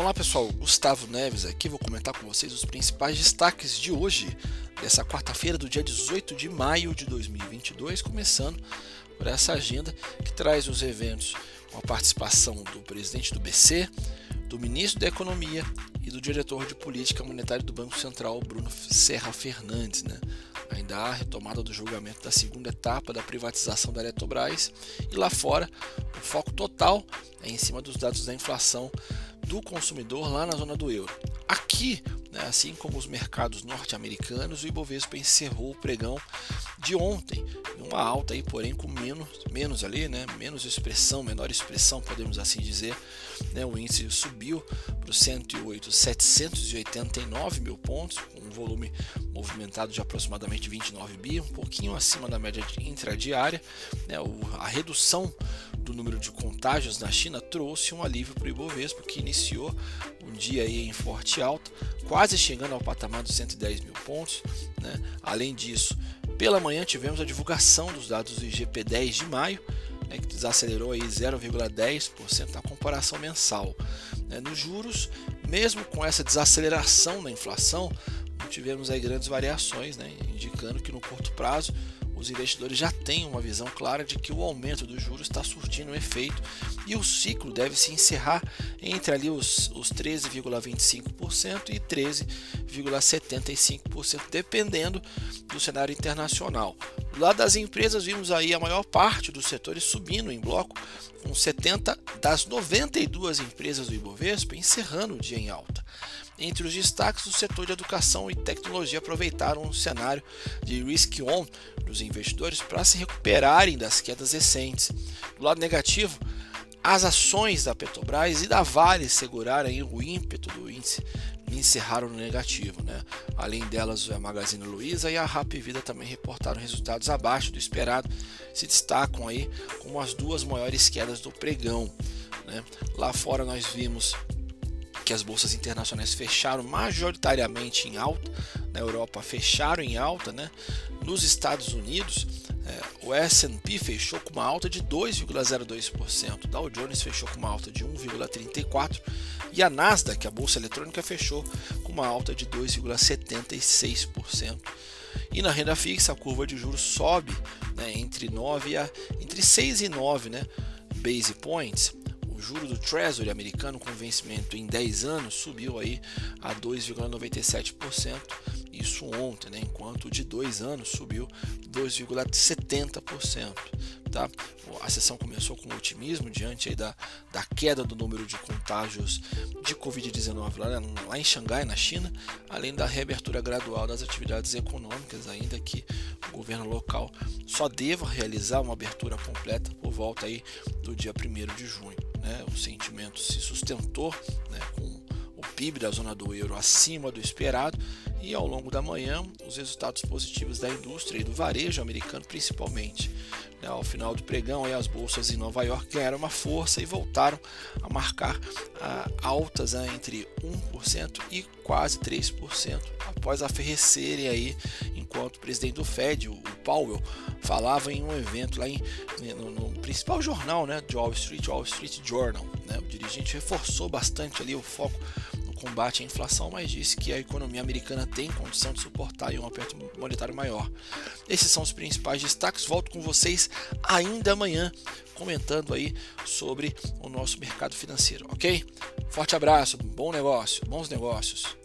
Vamos lá, pessoal. Gustavo Neves aqui. Vou comentar com vocês os principais destaques de hoje, dessa quarta-feira, do dia 18 de maio de 2022, começando por essa agenda que traz os eventos com a participação do presidente do BC, do ministro da Economia e do diretor de política monetária do Banco Central, Bruno Serra Fernandes. Né? Ainda há a retomada do julgamento da segunda etapa da privatização da Eletrobras e lá fora o foco total é em cima dos dados da inflação do consumidor lá na zona do euro. Aqui, né, assim como os mercados norte-americanos, o Ibovespa encerrou o pregão de ontem, uma alta aí, porém com menos, menos ali, né, menos expressão, menor expressão, podemos assim dizer. Né, o índice subiu para os 108,789 mil pontos, um volume movimentado de aproximadamente 29 bi, um pouquinho acima da média intradiária. Né, a redução do número de contágios na China trouxe um alívio para o Ibovespa, que iniciou um dia aí em forte alta, quase chegando ao patamar dos 110 mil pontos. Né? Além disso, pela manhã tivemos a divulgação dos dados do IGP-10 de maio, né, que desacelerou aí 0,10% na comparação mensal. Né? Nos juros, mesmo com essa desaceleração na inflação, tivemos aí grandes variações, né, indicando que no curto prazo os investidores já têm uma visão clara de que o aumento dos juros está surtindo um efeito e o ciclo deve se encerrar entre ali os, os 13,25% e 13,75%, dependendo do cenário internacional. Do lado das empresas, vimos aí a maior parte dos setores subindo em bloco, com 70 das 92 empresas do Ibovespa encerrando o dia em alta. Entre os destaques, o setor de educação e tecnologia aproveitaram o cenário de risk-on dos investidores para se recuperarem das quedas recentes. Do lado negativo, as ações da Petrobras e da Vale seguraram o ímpeto do índice e encerraram no negativo. Né? Além delas, a Magazine Luiza e a Rap Vida também reportaram resultados abaixo do esperado, se destacam aí como as duas maiores quedas do pregão. Né? Lá fora nós vimos que as bolsas internacionais fecharam majoritariamente em alta, na Europa fecharam em alta, né? Nos Estados Unidos, é, o S&P fechou com uma alta de 2,02%, Dow Jones fechou com uma alta de 1,34% e a Nasdaq, a bolsa eletrônica, fechou com uma alta de 2,76%. E na renda fixa, a curva de juros sobe né, entre 9 a entre 6 e 9, né, base points o juro do Treasury americano com vencimento em 10 anos subiu aí a 2,97%, isso ontem, né? enquanto o de 2 anos subiu 2,70%. Tá? A sessão começou com otimismo diante da, da queda do número de contágios de Covid-19 lá, lá em Xangai, na China, além da reabertura gradual das atividades econômicas, ainda que o governo local só deva realizar uma abertura completa por volta aí do dia 1 de junho né, o sentimento se sustentou né, com o PIB da zona do euro acima do esperado e ao longo da manhã os resultados positivos da indústria e do varejo americano principalmente. Né, ao final do pregão, as bolsas em Nova York ganharam uma força e voltaram a marcar ah, altas né, entre 1% e quase 3% após aferrecerem aí enquanto o presidente do Fed, o Powell, falava em um evento lá em, no, no principal jornal né, de Wall Street, Wall Street Journal. Né, o dirigente reforçou bastante ali o foco combate à inflação, mas disse que a economia americana tem condição de suportar um aperto monetário maior. Esses são os principais destaques. Volto com vocês ainda amanhã comentando aí sobre o nosso mercado financeiro, ok? Forte abraço, bom negócio, bons negócios.